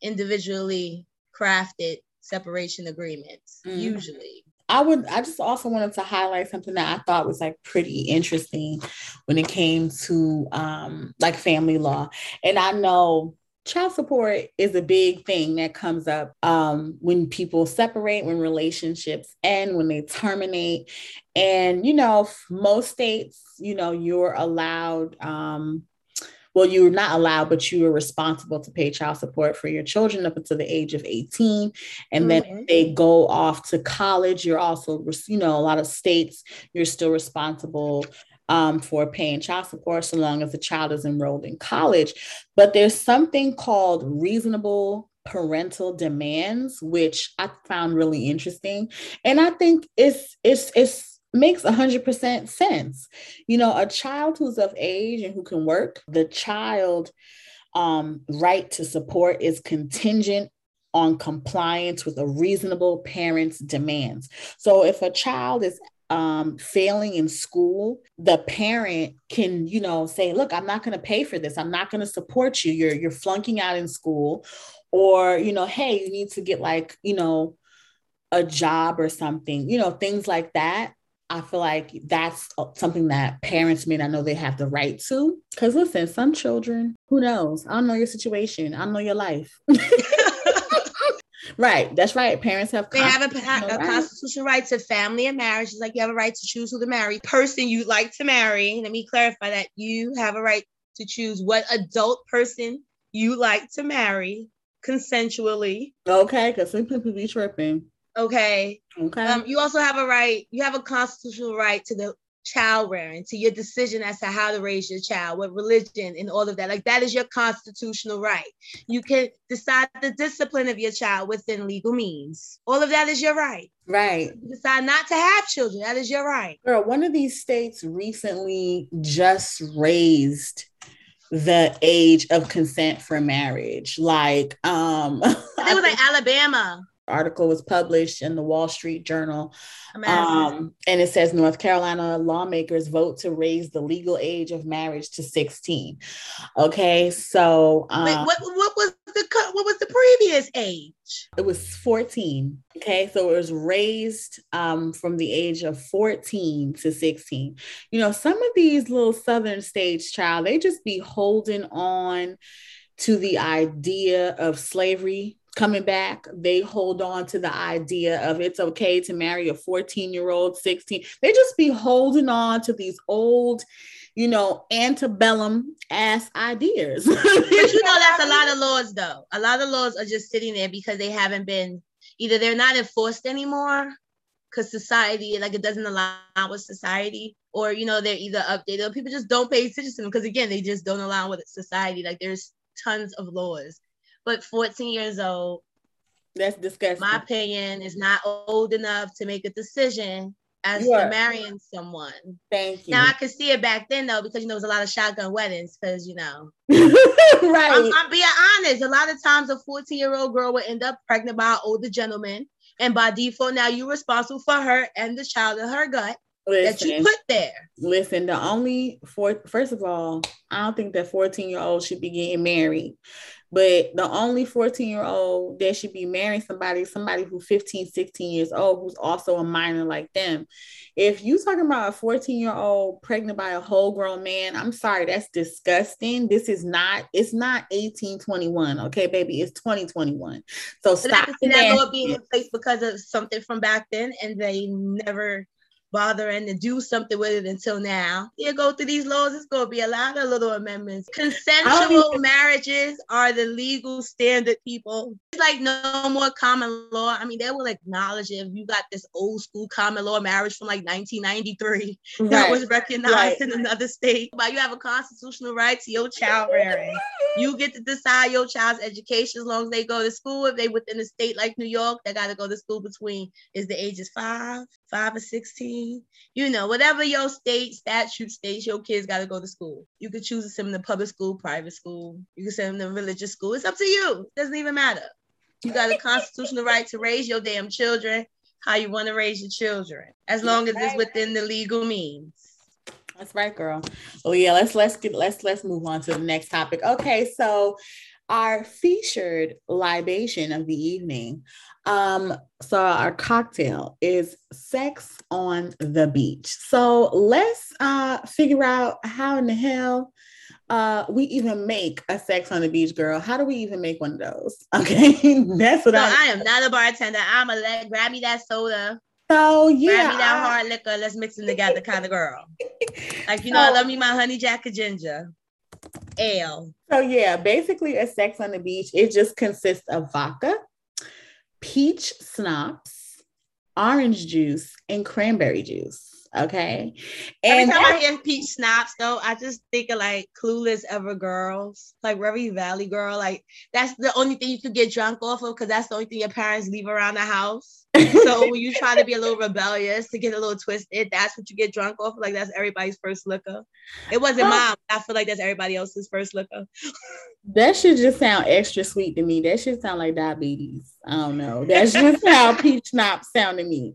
individually crafted separation agreements. Mhm. Usually. I would I just also wanted to highlight something that I thought was like pretty interesting when it came to um like family law. And I know child support is a big thing that comes up um when people separate, when relationships end, when they terminate. And you know, most states, you know, you're allowed um well, you're not allowed, but you are responsible to pay child support for your children up until the age of 18. And then Mhm. if they go off to college, you're also, you know, a lot of states, you're still responsible um, for paying child support so long as the child is enrolled in college. But there's something called reasonable parental demands, which I found really interesting. And I think it's, it's, it's, makes 100% sense. You know, a child who's of age and who can work, the child um, right to support is contingent on compliance with a reasonable parent's demands. So if a child is um, failing in school, the parent can, you know, say, "Look, I'm not going to pay for this. I'm not going to support you. You're you're flunking out in school," or you know, "Hey, you need to get like, you know, a job or something." You know, things like that. I feel like that's uh, something that parents may not know they have the right to. Because listen, some children, who knows? I don't know your situation. I don't know your life. (laughs) right. That's right. Parents have. They have a, constitutional a rights. constitutional right to family and marriage. It's like you have a right to choose who to marry. Person you like to marry. Let me clarify that you have a right to choose what adult person you like to marry consensually. Okay, because some people be tripping. Okay. Okay. Um, you also have a right, you have a constitutional right to the child rearing, to your decision as to how to raise your child, what religion and all of that. Like that is your constitutional right. You can decide the discipline of your child within legal means. All of that is your right. right. You decide not to have children. That is your right. Girl, one of these states recently just raised the age of consent for marriage. Like, um, I think it was like Alabama. Article was published in the Wall Street Journal. Um, and it says North Carolina lawmakers vote to raise the legal age of marriage to 16. Okay, so um, Wait, what, what was the what was the previous age? it was 14. Okay, so it was raised um, from the age of 14 to 16. You know, some of these little southern states, child, they just be holding on to the idea of slavery coming back. They hold on to the idea of it's okay to marry a 14 year old, 16. They just be holding on to these old, you know, antebellum ass ideas. But you (laughs) know that's a lot of laws though. A lot of laws are just sitting there because they haven't been either they're not enforced anymore because society like it doesn't allow with society or you know they're either updated or people just don't pay attention to them because again they just don't align with society like there's tons of laws but 14 years old that's disgusting. my opinion is not old enough to make a decision as to marrying someone. Thank you. Now i could see it back then though because you know it was a lot of shotgun weddings because you know. (laughs) Right. I'm, I'm being honest. A lot of times, a 14 year old girl will end up pregnant by an older gentleman, and by default, now you're responsible for her and the child in her gut that you put there. listen the only for first of all i don't think that 14 year old should be getting married but the only 14 year old that should be marrying somebody somebody who's 15 16 years old who's also a minor like them. If you talking about a 14 year old pregnant by a whole grown man i'm sorry that's disgusting. This is not it's not 1821 okay baby? It's 2021 so stop can that law being in place because of something from back then, and they never bothering to do something with it until now. You go through these laws, it's going to be a lot of little amendments. Consensual oh, be- marriages are the legal standard, people. It's like no more common law. I mean, they will acknowledge if you got this old school common law marriage from like 1993 right. (laughs) that was recognized right. in another state. But you have a constitutional right to your child (laughs) rearing. you get to decide your child's education as long as they go to school. If they within a state like New York, they got to go to school between is the ages five, five or 16 you know, whatever your state statute states, your kids got to go to school. You could choose to send them to public school, private school. You can send them to religious school. It's up to you. It doesn't even matter. You got a constitutional right to raise your damn children how you want to raise your children, as long as it's within the legal means. That's right, girl. Oh yeah, let's let's get let's let's move on to the next topic. Okay, so our featured libation of the evening. Um, so our cocktail is sex on the beach. So let's uh figure out how in the hell uh we even make a sex on the beach girl how do we even make one of those (laughs) okay that's what So i I am not a bartender. I'm a let grab me that soda, so yeah, grab me that I- hard liquor. Let's mix them together, kind of girl. (laughs) Like you know, I love me my honey jack of ginger, ale. So yeah, basically a sex on the beach. It just consists of vodka, peach schnapps, orange juice, and cranberry juice. Okay. And Every time I hear peach schnapps, though, I just think of like clueless ever girls, like Revy Valley girl. Like that's the only thing you could get drunk off of because that's the only thing your parents leave around the house. So (laughs) when you try to be a little rebellious to get a little twisted, that's what you get drunk off. of. Like that's everybody's first liquor. It wasn't Oh. mine. I feel like that's everybody else's first liquor. that should just sound extra sweet to me. That should sound like diabetes. I don't know. That's just how (laughs) peach schnapps sound to me.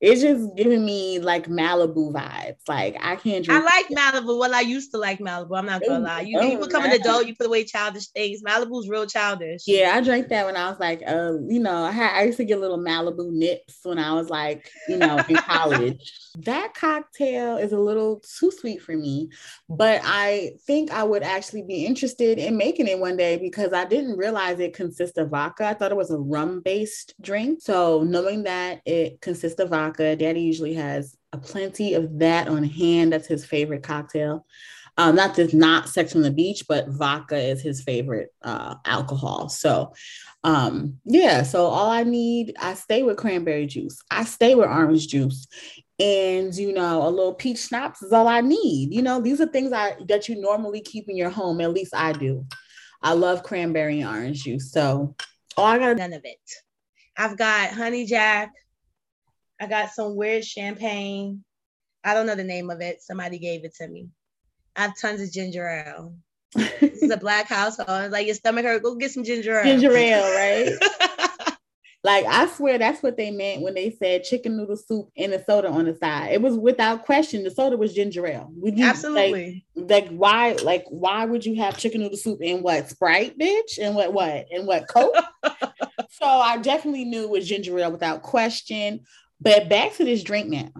It's just giving me like Malibu vibes. Like I can't Drink- I like Malibu. Well, I used to like Malibu. I'm not gonna lie. You, oh, you become an adult, you put away childish things. Malibu's real childish. Yeah, I drank that when I was like, uh, you know, I, I used to get a little Malibu nips when I was like, you know, in college. (laughs) that cocktail is a little too sweet for me, but I think I would actually be interested in making it one day because I didn't realize it consists of vodka. I thought it was a rum based drink. So knowing that it consists of vodka, Daddy usually has a plenty of that on hand. That's his favorite cocktail um, not just not sex on the beach, but vodka is his favorite uh, alcohol. So, um, yeah. So all I need, I stay with cranberry juice. I stay with orange juice, and you know, a little peach schnapps is all I need. You know, these are things I that you normally keep in your home. At least I do. I love cranberry and orange juice. So all I gotta None of it. I've got honey jack. I got some weird champagne. I don't know the name of it. Somebody gave it to me. I have tons of ginger ale. This is a (laughs) black household. Like your stomach hurt. Go get some ginger ale. ginger ale, right? (laughs) Like I swear that's what they meant when they said chicken noodle soup and a soda on the side. It was without question. The soda was ginger ale. Would you like- Absolutely. Like, why? Like why would you have chicken noodle soup in what Sprite, bitch? And what what and what Coke? (laughs) so I definitely knew it was ginger ale without question. But back to this drink now.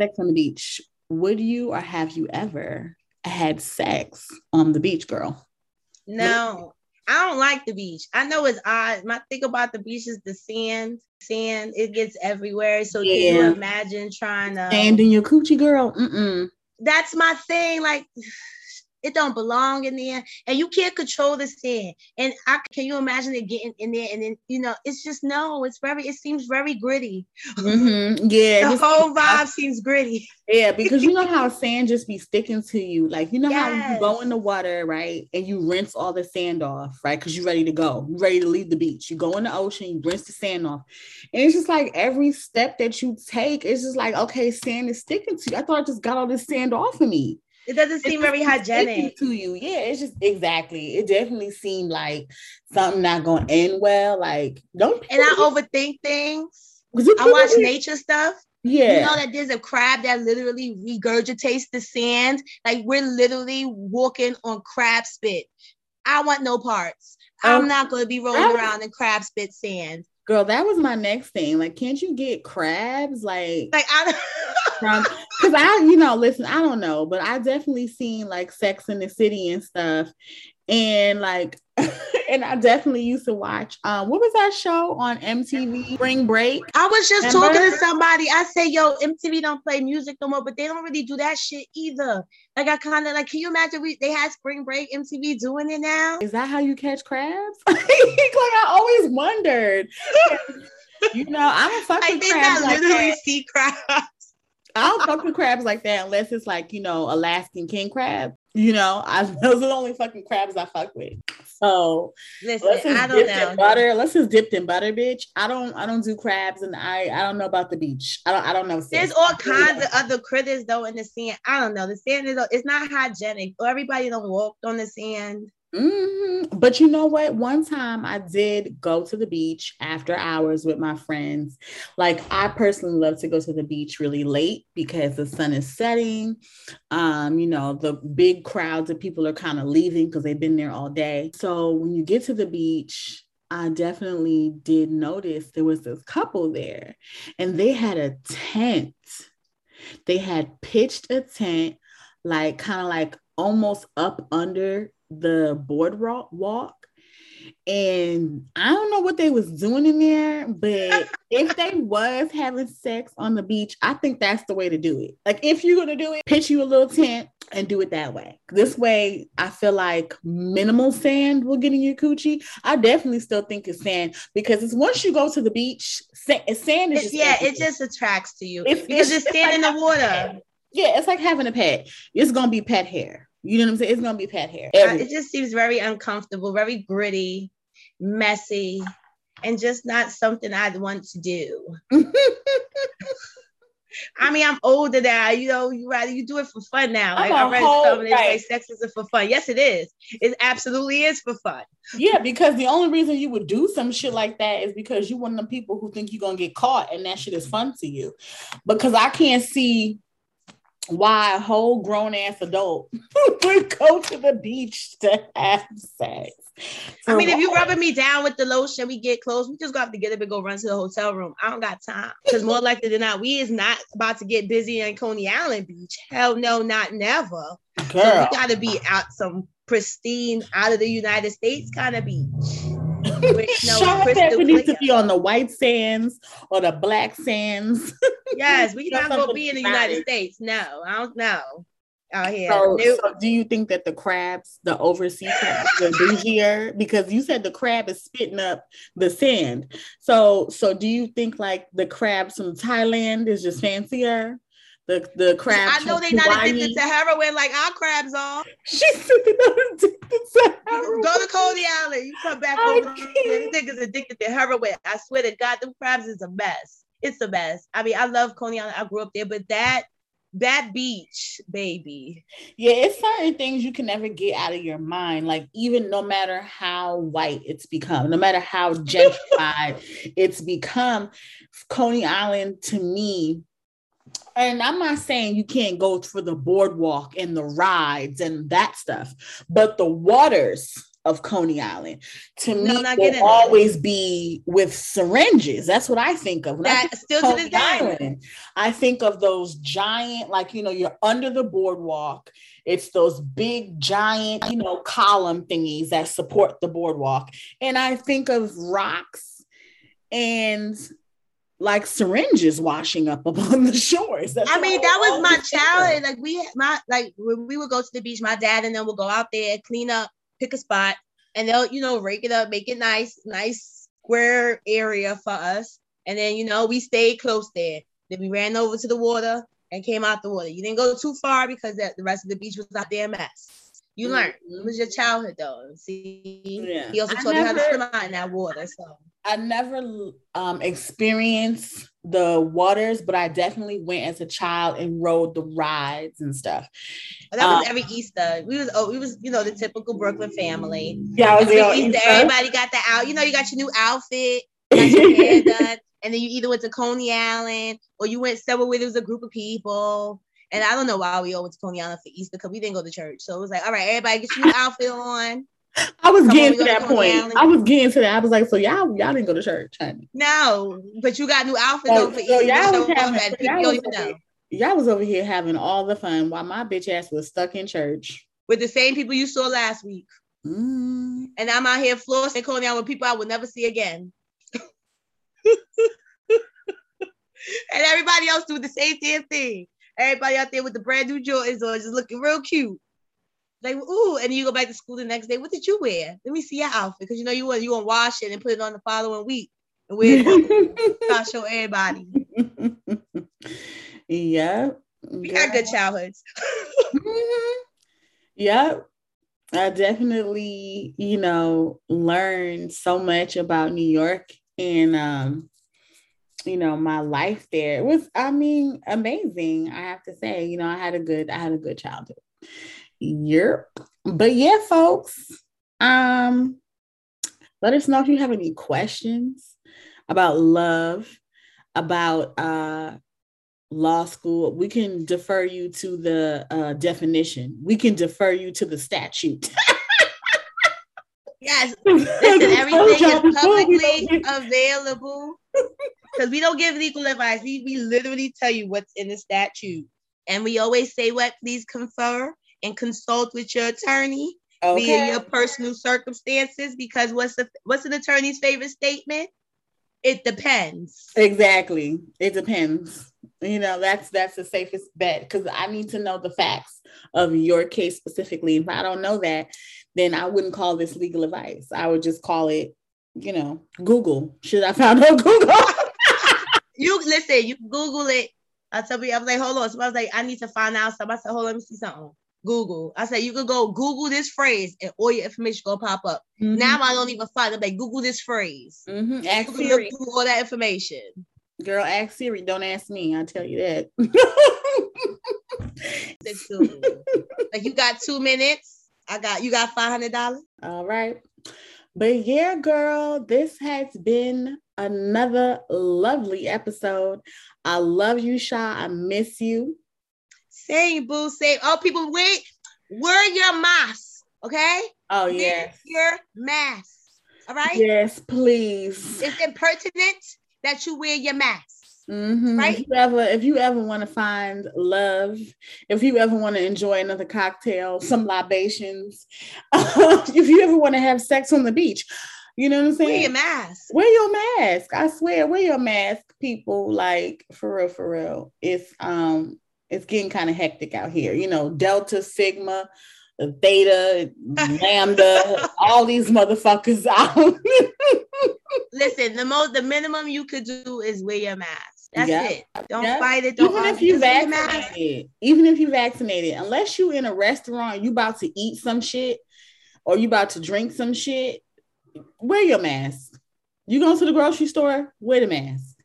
Sex on the beach. Would you or have you ever had sex on the beach, girl? No, I don't like the beach. I know it's odd. My thing about the beach is the sand. Sand, it gets everywhere. So can Yeah. you imagine trying to And in your coochie, girl. Mm-mm. that's my thing. Like It don't belong in there, and you can't control the sand. And I can you imagine it getting in there, and then you know, it's just no. It's very. It seems very gritty. Mm-hmm. (laughs) Yeah, the whole vibe seems gritty. Yeah, because you know how (laughs) sand just be sticking to you. Like you know yes. how you go in the water, right, and you rinse all the sand off, right, because you're ready to go, you're ready to leave the beach. You go in the ocean, you rinse the sand off, and it's just like every step that you take, it's just like okay, sand is sticking to you. I thought I just got all this sand off of me. It doesn't seem very hygienic to you. Yeah, it's just exactly. It definitely seemed like something not going to end well. Like don't. And I (laughs) overthink things. I watch nature stuff. Yeah. You know that there's a crab that literally regurgitates the sand. Like we're literally walking on crab spit. I want no parts. Um, I'm not going to be rolling around in crab spit sand. Girl, that was my next thing. Like, can't you get crabs? Like, like I from (laughs) because I, you know, listen, I don't know, but I definitely seen like Sex in the City and stuff, and like (laughs) and I definitely used to watch um what was that show on MTV Spring Break? I was just Remember? talking to somebody. I say, yo, MTV don't play music no more, but they don't really do that shit either. Like I kind of like, can you imagine we they had Spring Break MTV doing it now? Is that how you catch crabs? (laughs) like I always wondered. you know, I don't fuck with crabs. I literally like see crabs. I don't fuck with crabs like that unless it's like, you know, Alaskan king crab. You know, I (laughs) those are the only fucking crabs I fuck with. So listen, I don't know. butter. Let's just dipped in butter, bitch. I don't I don't do crabs and I I don't know about the beach. I don't I don't know. Sis. There's all kinds of other critters though in the sand. I don't know. The sand is it's not hygienic. Everybody don't walk on the sand. Mm-hmm. But you know what? One time I did go to the beach after hours with my friends. Like I personally love to go to the beach really late because the sun is setting. Um, you know, the big crowds of people are kind of leaving because they've been there all day. So when you get to the beach, I definitely did notice there was this couple there and they had a tent. They had pitched a tent, like kind of like almost up under the boardwalk walk and I don't know what they was doing in there, but if they (laughs) was having sex on the beach, I think that's the way to do it. Like if you're gonna do it, pitch you a little tent and do it that way. This way, I feel like minimal sand will get in your coochie. I definitely still think it's sand because it's once you go to the beach, sand, sand is just yeah, it just attracts to you it's, because it's, it's sand like in the water. Yeah, it's like having a pet. It's gonna be pet hair. You know what I'm saying? It's gonna be pet hair. Uh, it just seems very uncomfortable, very gritty, messy, and just not something I'd want to do. (laughs) I mean, I'm older now. You know, you rather you do it for fun now. Like I read whole, something right. say sex isn't for fun. Yes, it is. It absolutely is for fun. Yeah, because the only reason you would do some shit like that is because you're one of the people who think you're gonna get caught and that shit is fun to you. Because I can't see why a whole grown ass adult (laughs) would go to the beach to have sex. I mean, if you rubbing me down with the lotion, we get close. We just got to get up and go run to the hotel room. I don't got time because more likely than not, we is not about to get busy in Coney Island Beach. Hell no, not never. Girl. So we got to be out some pristine, out of the United States kind of beach. With no that we need to be on the white sands or the black sands. (laughs) yes, we not gonna be in the United States. No, I don't know. Out here. So, so, do you think that the crabs, the overseas crabs, are bougier? Because you said the crab is spitting up the sand. So, so do you think like the crabs from Thailand is just fancier? The the crabs. I know they're not addicted to heroin like our crabs are. She said they're not addicted to heroin. Go to Coney Island. You come back I over. Niggas addicted to heroin. I swear to God, them crabs is a mess. It's a mess. I mean, I love Coney Island. I grew up there, but that that beach, baby. Yeah, it's certain things you can never get out of your mind. Like, even no matter how white it's become, no matter how gentrified (laughs) it's become, Coney Island to me and I'm not saying you can't go for the boardwalk and the rides and that stuff, but the waters of Coney Island to no, me will always be with syringes. That's what I think of. When that I still Coney to this Island, I think of those giant, like you know, you're under the boardwalk. It's those big, giant, you know, column thingies that support the boardwalk, and I think of rocks and like syringes washing up (laughs) upon the shores. That's I mean, that was my challenge. Like we, my like when we would go to the beach, my dad and then we'll go out there, clean up, pick a spot, and they'll you know rake it up, make it nice, nice square area for us. And then you know we stayed close there. Then we ran over to the water and came out the water. You didn't go too far because the, the rest of the beach was out there a mess. You learned. It was your childhood though. See, Yeah. he also I taught you how to never- swim out in that water. So I never um experienced the waters, but I definitely went as a child and rode the rides and stuff. but that was Um, every Easter. We was oh, we was you know the typical Brooklyn family. Yeah, was Every Easter, Easter. everybody got the out. You know, you got your new outfit, got your hair (laughs) done, and then you either went to Coney Island or you went somewhere where there was a group of people. And I don't know why we all went to Coney Island for Easter because we didn't go to church. So it was like, all right, everybody get your outfit on. I was Come getting we to go to that point. Island. I was getting to that. I was like, so y'all, y'all didn't go to church, honey. No, but you got new outfit So- on for so Easter. y'all was having- that so people y'all was over. Y'all was over here having all the fun while my bitch ass was stuck in church. With the same people you saw last week. Mm. And I'm out here flossing Coney Island with people I will never see again. (laughs) and everybody else doing the same damn thing. Everybody out there with the brand new Jordans on, just looking real cute. Like, ooh, and you go back to school the next day. What did you wear? Let me see your outfit. Because you know you want you want to wash it and put it on the following week and wear it. (laughs) I'll show everybody. (laughs) yeah. We got good childhoods. Mhm. Yep. I definitely, you know, learned so much about New York and um, you know, my life there. It was, I mean, amazing. I have to say, you know, I had a good, I had a good childhood. Yep. But yeah, folks. Um, let us know if you have any questions about love, about uh law school, we can defer you to the uh, definition. We can defer you to the statute. (laughs) Yes. (laughs) Listen, everything is publicly available (laughs) because we don't give legal advice. We, we literally tell you what's in the statute. And we always say what? Please confer and consult with your attorney get- via your personal circumstances because what's the what's an attorney's favorite statement? It depends. Exactly. It depends. You know, that's that's the safest bet because I need to know the facts of your case specifically. If I don't know that, then I wouldn't call this legal advice. I would just call it, you know, Google. Should I found on Google? (laughs) You you can Google it. I tell me, I was like, hold on. So I was like, I need to find out something. I said, hold on, let me see something. Google. I said, you could go Google this phrase and all your information gonna pop up. Now I don't even find it. Like Google this phrase. Mhm. ask can Siri. through all that information. Girl, ask Siri. Don't ask me. I'll tell you that. Let's do it. like you got two minutes. I got you got five hundred dollars. All right. But yeah, girl, this has been another lovely episode. I love you, Sha. I miss you. Same boo, same. Oh, people, wait. Wear your mask, okay? Oh, Wear yes. your mask. All right. Yes, please. It's impertinent that you wear your mask. Mhm. Right? If you ever, if you ever want to find love, if you ever want to enjoy another cocktail, some libations, (laughs) if you ever want to have sex on the beach, you know what I'm saying? Wear your mask. wear your mask. I swear, wear your mask, people. Like for real, for real. It's um, it's getting kind of hectic out here. You know, Delta, Sigma, Theta, (laughs) Lambda, all these motherfuckers out. (laughs) Listen, the most, the minimum you could do is wear your mask. That's Yeah. it. Don't Yeah. fight it. Don't even if you vaccinated, even if you vaccinated, unless you in a restaurant, you about to eat some shit, or you about to drink some shit, wear your mask. You going to the grocery store, wear the mask.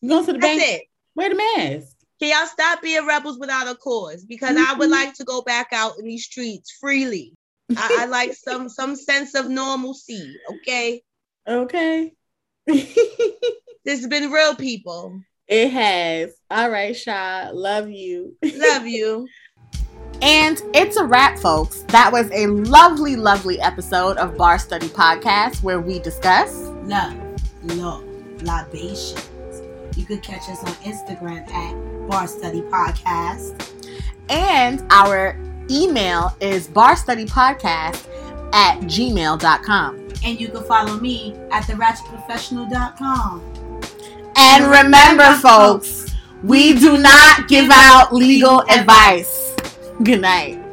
You going to the That's bank, it. wear the mask. Can y'all stop being rebels without a cause? Because I would Mhm. like to go back out in these streets freely. I, I (laughs) like some some sense of normalcy. Okay, Okay. (laughs) this has been real, people. it has. All right, Sha. Love you. Love you. (laughs) And it's a wrap, folks. That was a lovely, lovely episode of Bar Study Podcast where we discuss. Love, law, libations. You can catch us on Instagram at Bar Study Podcast. And our email is barstudypodcast at gmail.com. And you can follow me at theratchetprofessional.com. And remember, folks, we do not give out legal advice. Good night.